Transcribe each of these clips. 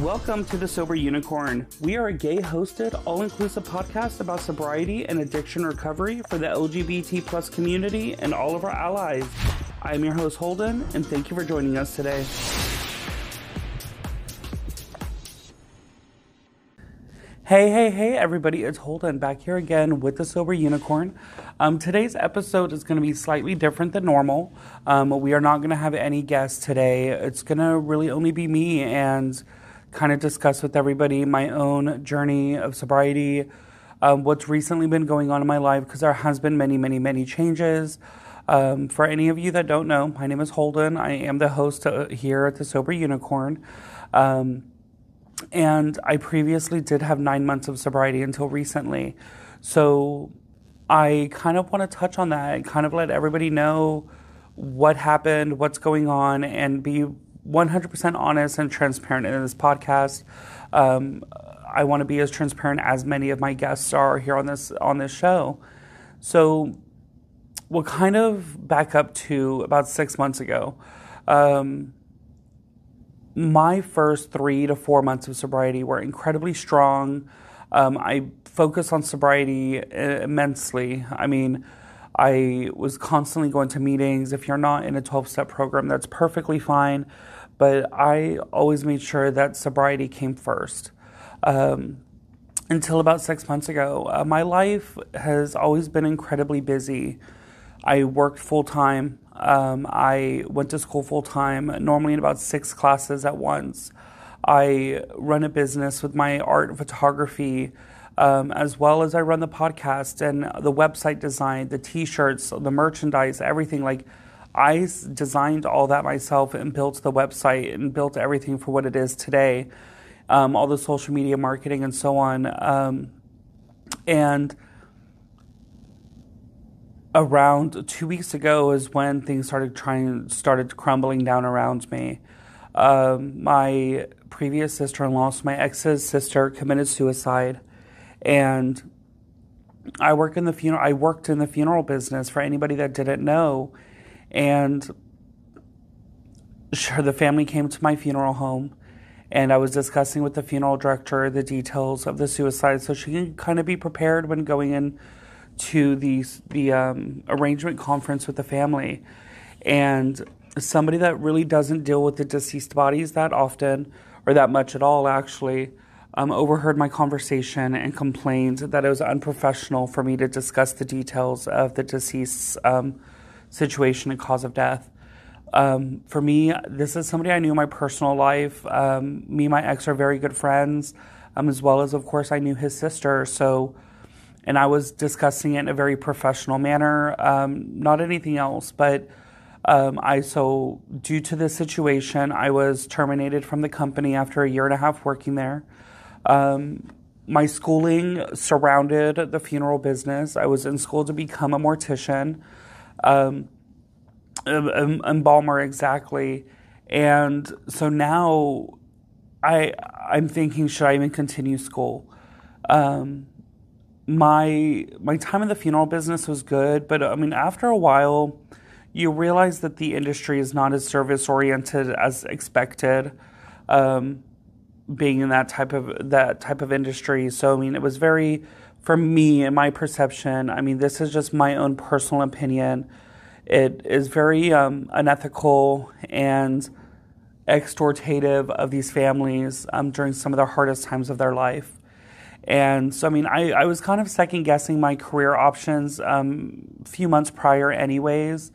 Welcome to the Sober Unicorn. We are a gay hosted, all inclusive podcast about sobriety and addiction recovery for the LGBT plus community and all of our allies. I am your host, Holden, and thank you for joining us today. Hey, hey, hey, everybody, it's Holden back here again with the Sober Unicorn. Um, today's episode is going to be slightly different than normal. Um, we are not going to have any guests today. It's going to really only be me and kind of discuss with everybody my own journey of sobriety, um, what's recently been going on in my life, because there has been many, many, many changes. Um, for any of you that don't know, my name is Holden. I am the host uh, here at the Sober Unicorn. Um, and I previously did have nine months of sobriety until recently. So I kind of want to touch on that and kind of let everybody know what happened, what's going on, and be 100% honest and transparent in this podcast. Um, I want to be as transparent as many of my guests are here on this on this show. So we'll kind of back up to about six months ago. Um, my first three to four months of sobriety were incredibly strong. Um, I focused on sobriety immensely. I mean, I was constantly going to meetings. If you're not in a 12 step program, that's perfectly fine but I always made sure that sobriety came first. Um, until about six months ago, uh, my life has always been incredibly busy. I worked full time. Um, I went to school full time, normally in about six classes at once. I run a business with my art and photography, um, as well as I run the podcast and the website design, the t shirts, the merchandise, everything. Like, I designed all that myself and built the website and built everything for what it is today, um, all the social media marketing and so on. Um, and around two weeks ago is when things started trying started crumbling down around me. Um, my previous sister-in-law, so my ex's sister, committed suicide, and I work in the funeral. I worked in the funeral business. For anybody that didn't know, and sure, the family came to my funeral home, and I was discussing with the funeral director the details of the suicide, so she can kind of be prepared when going in to the the um, arrangement conference with the family. And somebody that really doesn't deal with the deceased bodies that often or that much at all, actually. Um, overheard my conversation and complained that it was unprofessional for me to discuss the details of the deceased's um, situation and cause of death. Um, for me, this is somebody I knew in my personal life. Um, me and my ex are very good friends, um, as well as, of course, I knew his sister. So, and I was discussing it in a very professional manner, um, not anything else. But um, I, so due to this situation, I was terminated from the company after a year and a half working there. Um, my schooling surrounded the funeral business. I was in school to become a mortician um, embalmer exactly. And so now I I'm thinking should I even continue school? Um, my my time in the funeral business was good, but I mean after a while you realize that the industry is not as service oriented as expected. Um, being in that type of that type of industry, so I mean it was very for me, and my perception, I mean, this is just my own personal opinion. It is very um, unethical and extortative of these families um, during some of the hardest times of their life. And so, I mean, I, I was kind of second guessing my career options um, a few months prior, anyways.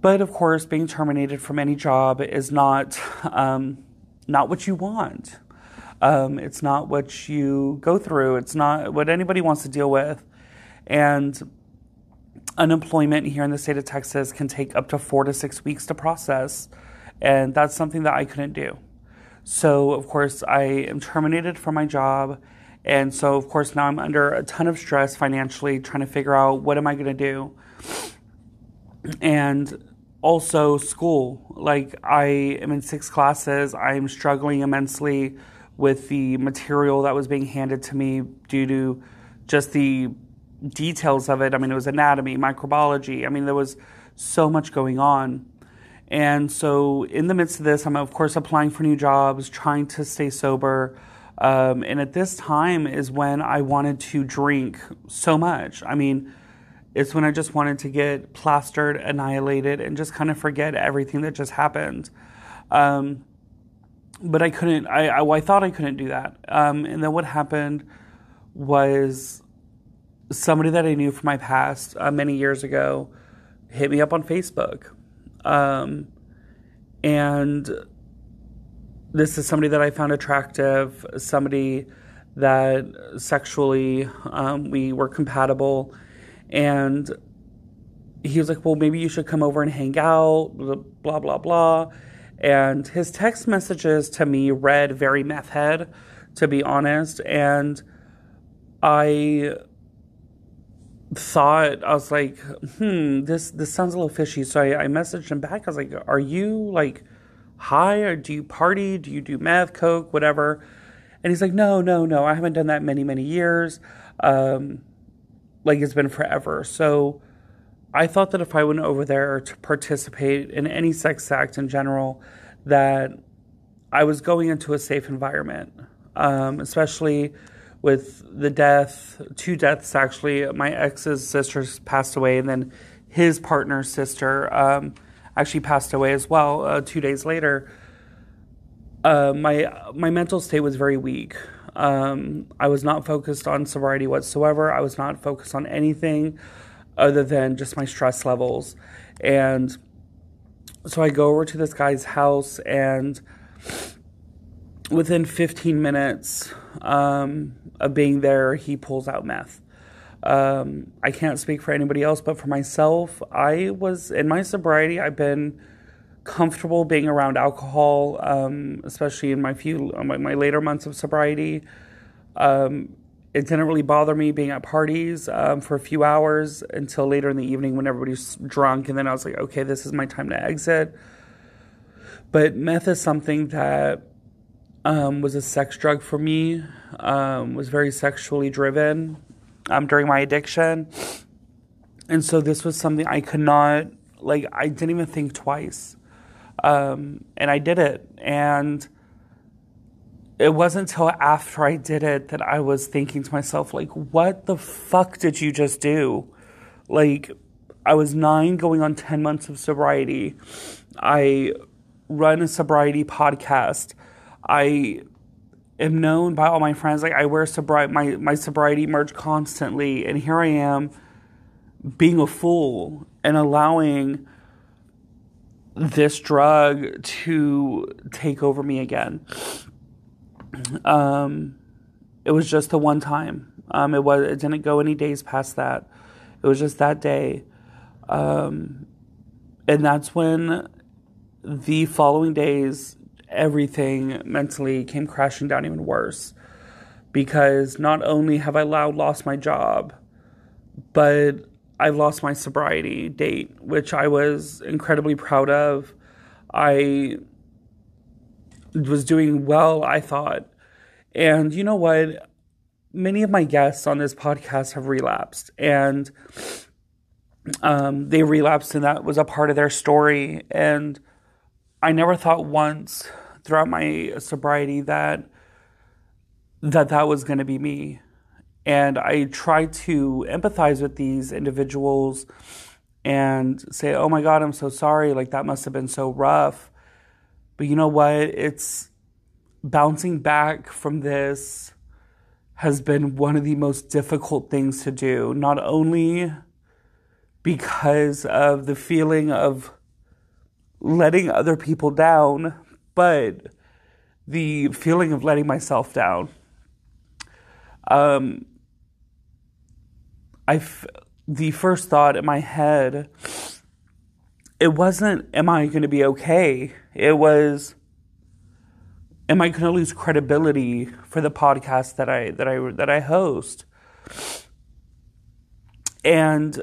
But of course, being terminated from any job is not um, not what you want. Um, it's not what you go through. It's not what anybody wants to deal with. And unemployment here in the state of Texas can take up to four to six weeks to process. And that's something that I couldn't do. So, of course, I am terminated from my job. And so, of course, now I'm under a ton of stress financially trying to figure out what am I going to do. And also, school. Like, I am in six classes. I'm struggling immensely with the material that was being handed to me due to just the details of it. I mean, it was anatomy, microbiology. I mean, there was so much going on. And so, in the midst of this, I'm of course applying for new jobs, trying to stay sober. Um, and at this time is when I wanted to drink so much. I mean, it's when I just wanted to get plastered, annihilated, and just kind of forget everything that just happened. Um, but I couldn't, I, I, I, thought I couldn't do that. Um, and then what happened was somebody that I knew from my past uh, many years ago hit me up on Facebook. Um, and this is somebody that I found attractive, somebody that sexually um, we were compatible. And he was like, Well, maybe you should come over and hang out, blah, blah, blah. And his text messages to me read very meth head, to be honest. And I thought I was like, hmm, this this sounds a little fishy. So I, I messaged him back. I was like, are you like high or do you party? Do you do meth, coke, whatever? And he's like, no, no, no. I haven't done that many, many years. Um, like it's been forever. So I thought that if I went over there to participate in any sex act in general, that I was going into a safe environment, um, especially with the death, two deaths actually. My ex's sister passed away, and then his partner's sister um, actually passed away as well uh, two days later. Uh, my my mental state was very weak. Um, I was not focused on sobriety whatsoever. I was not focused on anything other than just my stress levels. And so I go over to this guy's house, and within 15 minutes um, of being there, he pulls out meth. Um, I can't speak for anybody else, but for myself, I was in my sobriety. I've been comfortable being around alcohol, um, especially in my few my, my, later months of sobriety. Um, it didn't really bother me being at parties um, for a few hours until later in the evening when everybody's drunk, and then I was like, okay, this is my time to exit. But meth is something that um, was a sex drug for me. Um, was very sexually driven um, during my addiction, and so this was something I could not like. I didn't even think twice, um, and I did it. And it wasn't until after I did it that I was thinking to myself, like, what the fuck did you just do? Like, I was nine going on 10 months of sobriety. I run a sobriety podcast. I am known by all my friends. Like, I wear sobriety, my, my sobriety merch constantly. And here I am being a fool and allowing this drug to take over me again. Um, it was just the one time. Um, it was. It didn't go any days past that. It was just that day, um, and that's when the following days everything mentally came crashing down even worse. Because not only have I loud lost my job, but I've lost my sobriety date, which I was incredibly proud of. I was doing well, I thought. And you know what? Many of my guests on this podcast have relapsed, and um, they relapsed, and that was a part of their story. And I never thought once throughout my sobriety that that that was going to be me. And I try to empathize with these individuals and say, "Oh my God, I'm so sorry. Like that must have been so rough." But you know what? It's bouncing back from this has been one of the most difficult things to do, not only because of the feeling of letting other people down, but the feeling of letting myself down. Um, I the first thought in my head it wasn't, am I going to be okay? It was, am I going to lose credibility for the podcast that I that I that I host? And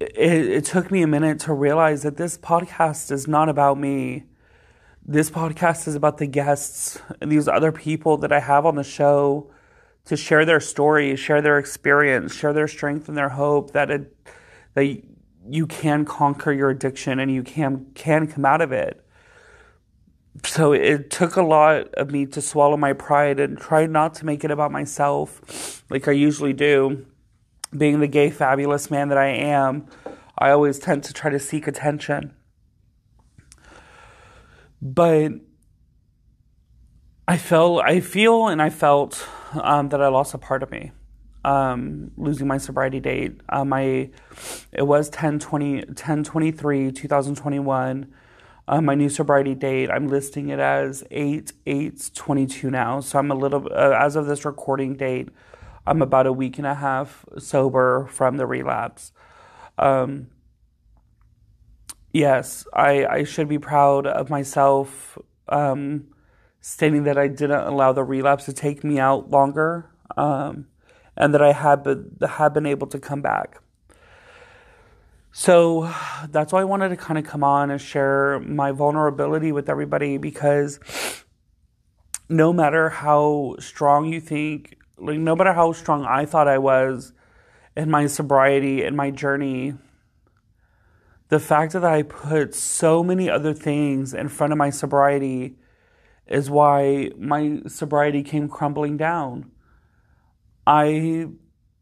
it, it took me a minute to realize that this podcast is not about me. This podcast is about the guests and these other people that I have on the show to share their story, share their experience, share their strength and their hope that it, that you can conquer your addiction and you can can come out of it. So it took a lot of me to swallow my pride and try not to make it about myself like I usually do. Being the gay fabulous man that I am, I always tend to try to seek attention. But I felt I feel and I felt um, that I lost a part of me um, losing my sobriety date. Uh, my it was 10 20, 10 23 2021. Uh, my new sobriety date, I'm listing it as 8 8 22 now. So I'm a little, uh, as of this recording date, I'm about a week and a half sober from the relapse. Um, yes, I, I should be proud of myself um, stating that I didn't allow the relapse to take me out longer. Um, and that I had been, have been able to come back. So that's why I wanted to kind of come on and share my vulnerability with everybody because no matter how strong you think, like, no matter how strong I thought I was in my sobriety and my journey, the fact that I put so many other things in front of my sobriety is why my sobriety came crumbling down. I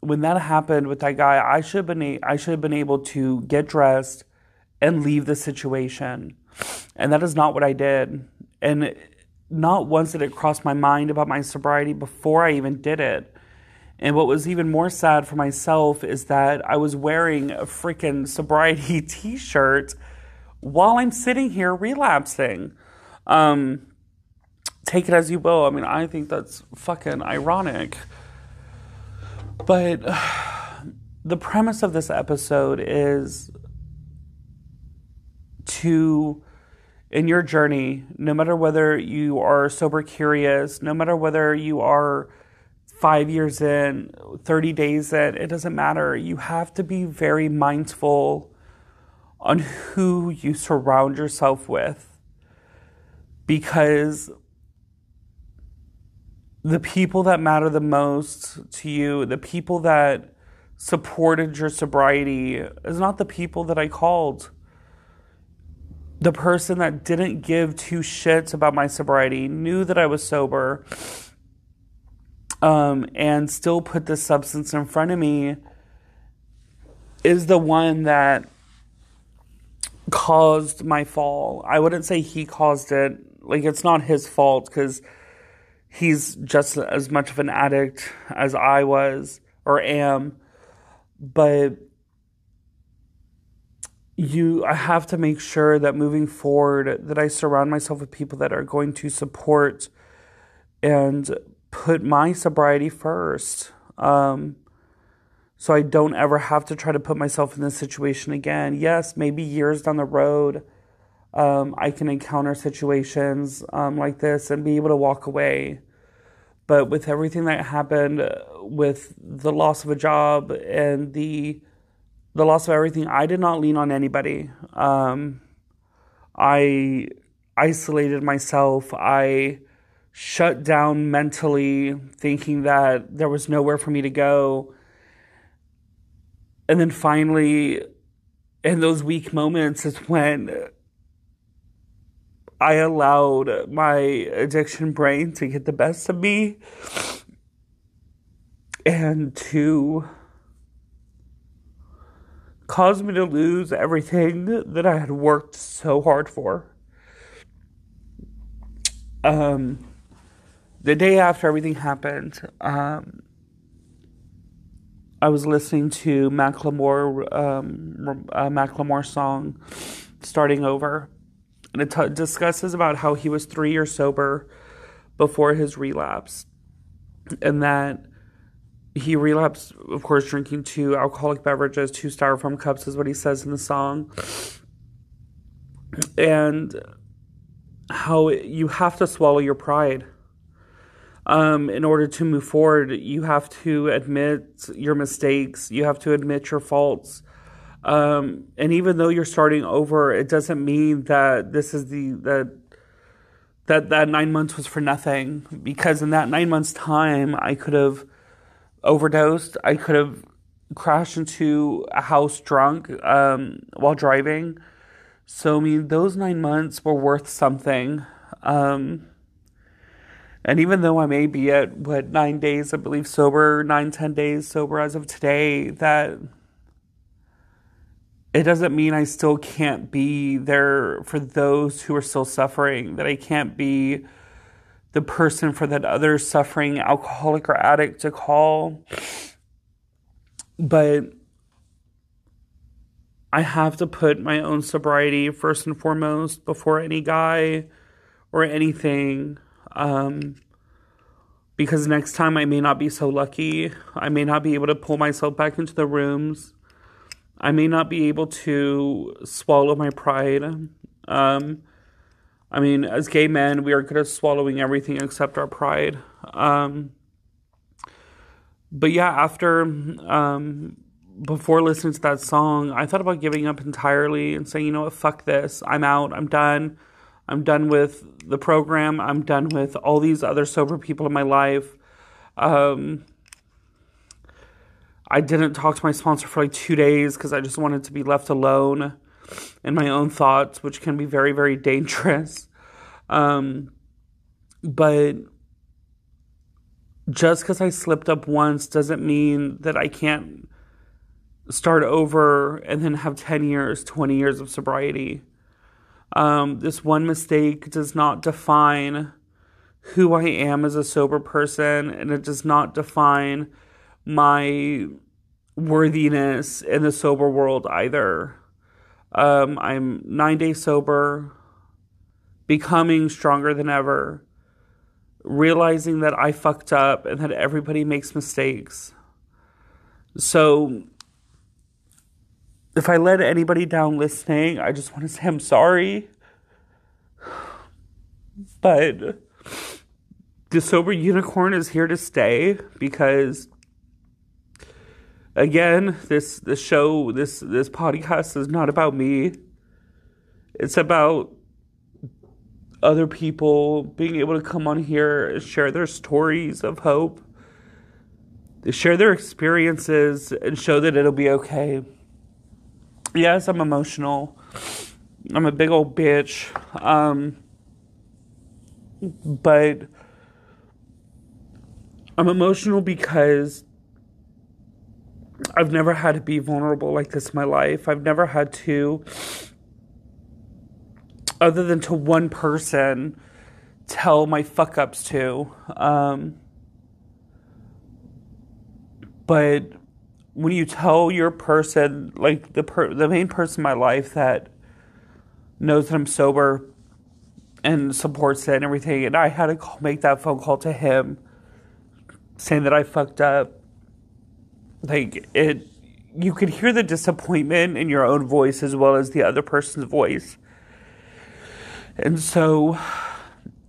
when that happened with that guy, I should have been a, I should have been able to get dressed and leave the situation. And that is not what I did. And not once did it cross my mind about my sobriety before I even did it. And what was even more sad for myself is that I was wearing a freaking sobriety t shirt while I'm sitting here relapsing. Um, take it as you will. I mean, I think that's fucking ironic. But the premise of this episode is to, in your journey, no matter whether you are sober curious, no matter whether you are five years in, 30 days in, it doesn't matter. You have to be very mindful on who you surround yourself with because the people that matter the most to you, the people that supported your sobriety, is not the people that I called. The person that didn't give two shits about my sobriety, knew that I was sober, um, and still put the substance in front of me, is the one that caused my fall. I wouldn't say he caused it. Like, it's not his fault because he's just as much of an addict as I was or am, but you I have to make sure that moving forward that I surround myself with people that are going to support and put my sobriety first. Um, so I don't ever have to try to put myself in this situation again. Yes, maybe years down the road, um, I can encounter situations um, like this and be able to walk away. But with everything that happened, uh, with the loss of a job and the the loss of everything, I did not lean on anybody. Um, I isolated myself. I shut down mentally, thinking that there was nowhere for me to go. And then finally, in those weak moments, is when I allowed my addiction brain to get the best of me and to cause me to lose everything that I had worked so hard for. Um, the day after everything happened, um, I was listening to Macklemore, um, uh, Macklemore song, "Starting Over," and it t- discusses about how he was three years sober before his relapse, and that he relapsed, of course, drinking two alcoholic beverages, two styrofoam cups, is what he says in the song, and how you have to swallow your pride. Um, in order to move forward, you have to admit your mistakes. You have to admit your faults. Um, and even though you're starting over, it doesn't mean that this is the that that that nine months was for nothing. Because in that nine months time, I could have overdosed. I could have crashed into a house drunk um, while driving. So, I mean, those nine months were worth something. Um, and even though I may be at, what, nine days, I believe, sober, nine, ten days sober as of today, that it doesn't mean I still can't be there for those who are still suffering, that I can't be the person for that other suffering alcoholic or addict to call. But I have to put my own sobriety first and foremost before any guy or anything. Um, because next time I may not be so lucky. I may not be able to pull myself back into the rooms. I may not be able to swallow my pride. Um, I mean, as gay men, we are good at swallowing everything except our pride. Um, but yeah, after, um, before listening to that song, I thought about giving up entirely and saying, you know what, fuck this. I'm out. I'm done. I'm done with the program. I'm done with all these other sober people in my life. Um, I didn't talk to my sponsor for like two days because I just wanted to be left alone in my own thoughts, which can be very, very dangerous. Um, but just because I slipped up once doesn't mean that I can't start over and then have 10 years, 20 years of sobriety. Um, this one mistake does not define who I am as a sober person, and it does not define my worthiness in the sober world either. Um, I'm nine days sober, becoming stronger than ever, realizing that I fucked up and that everybody makes mistakes. So, if I let anybody down listening, I just want to say I'm sorry. But the sober unicorn is here to stay because again, this this show, this this podcast is not about me. It's about other people being able to come on here and share their stories of hope, share their experiences, and show that it'll be okay. Yes, I'm emotional. I'm a big old bitch. Um, but I'm emotional because I've never had to be vulnerable like this in my life. I've never had to, other than to one person, tell my fuck ups to. Um, but when you tell your person, like the per- the main person in my life that knows that I'm sober and supports it and everything, and I had to call, make that phone call to him saying that I fucked up like it you could hear the disappointment in your own voice as well as the other person's voice. And so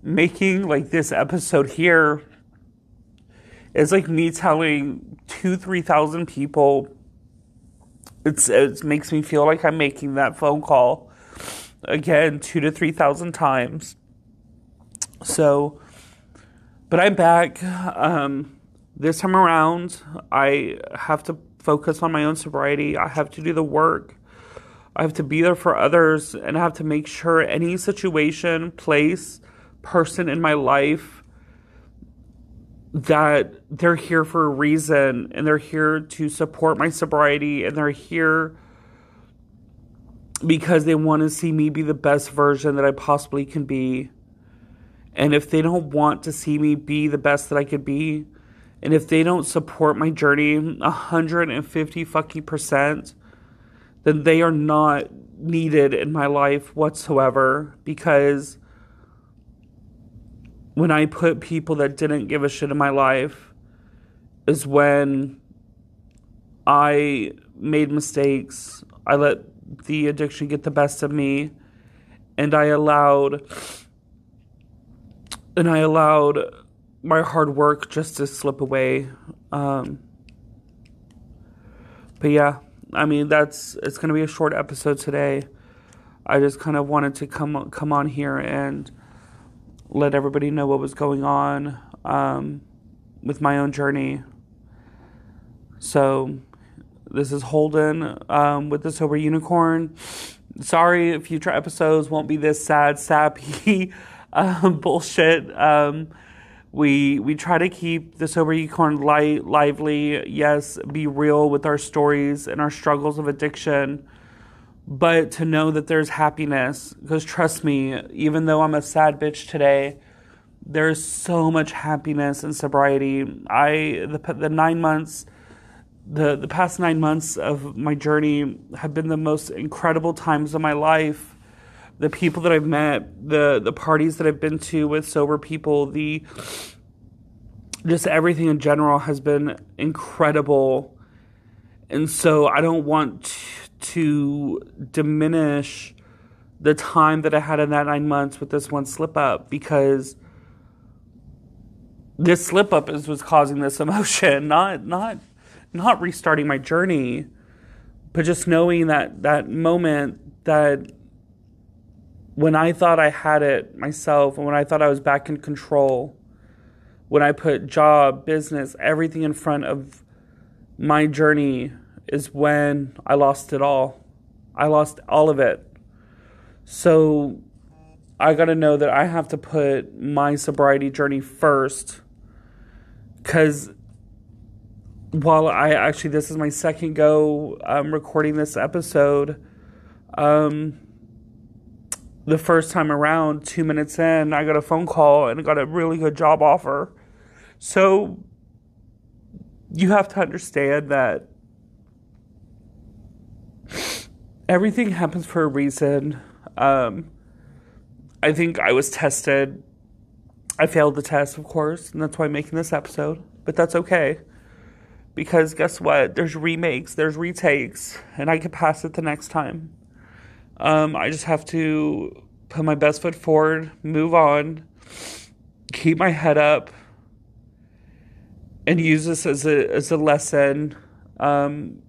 making like this episode here is like me telling two, three thousand people. It's it makes me feel like I'm making that phone call again two to three thousand times. So, but I'm back. Um, this time around, I have to focus on my own sobriety. I have to do the work. I have to be there for others and I have to make sure any situation, place, person in my life that they're here for a reason and they're here to support my sobriety and they're here because they want to see me be the best version that I possibly can be. And if they don't want to see me be the best that I could be, and if they don't support my journey 150 fucking percent, then they are not needed in my life whatsoever because when I put people that didn't give a shit in my life is when I made mistakes. I let the addiction get the best of me and I allowed and I allowed my hard work just to slip away. Um, but yeah, I mean that's it's gonna be a short episode today. I just kind of wanted to come come on here and let everybody know what was going on um, with my own journey. So This is Holden um, with the Sober Unicorn. Sorry, future episodes won't be this sad, sappy um, bullshit. Um, we we try to keep the Sober Unicorn light, lively. Yes, be real with our stories and our struggles of addiction, but to know that there's happiness. Because trust me, even though I'm a sad bitch today there's so much happiness in sobriety. I the the nine months, the the past nine months of my journey have been the most incredible times of my life. The people that I've met, the the parties that I've been to with sober people, the just everything in general has been incredible. And so I don't want to diminish the time that I had in that nine months with this one slip up because this slip up is was causing this emotion, not not not restarting my journey, but just knowing that that moment that when I thought I had it myself and when I thought I was back in control, when I put job, business, everything in front of my journey is when I lost it all. I lost all of it. So I got to know that I have to put my sobriety journey first because while I actually this is my second go um, recording this episode, um, the first time around, two minutes in, I got a phone call and I got a really good job offer. So you have to understand that everything happens for a reason. Um, I think I was tested I failed the test, of course, and that's why I'm making this episode. But that's okay. Because guess what? There's remakes, there's retakes, and I can pass it the next time. Um, I just have to put my best foot forward, move on, keep my head up, and use this as a as a lesson um,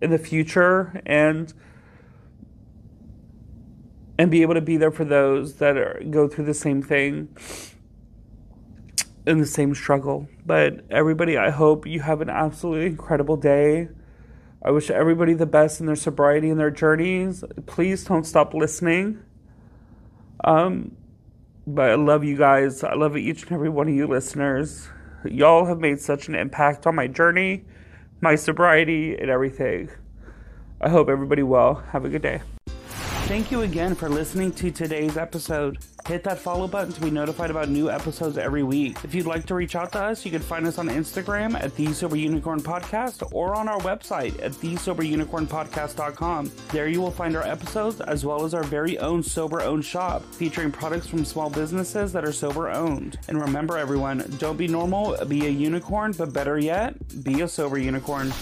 in the future and and be able to be there for those that are, go through the same thing in the same struggle. But everybody, I hope you have an absolutely incredible day. I wish everybody the best in their sobriety and their journeys. Please don't stop listening. Um, but I love you guys. I love each and every one of you listeners. Y'all have made such an impact on my journey, my sobriety, and everything. I hope everybody well. Have a good day. Thank you again for listening to today's episode. Hit that follow button to be notified about new episodes every week. If you'd like to reach out to us, you can find us on Instagram at The Sober Unicorn Podcast or on our website at TheSoberUnicornPodcast.com. There you will find our episodes as well as our very own sober owned shop featuring products from small businesses that are sober owned. And remember, everyone, don't be normal, be a unicorn, but better yet, be a sober unicorn.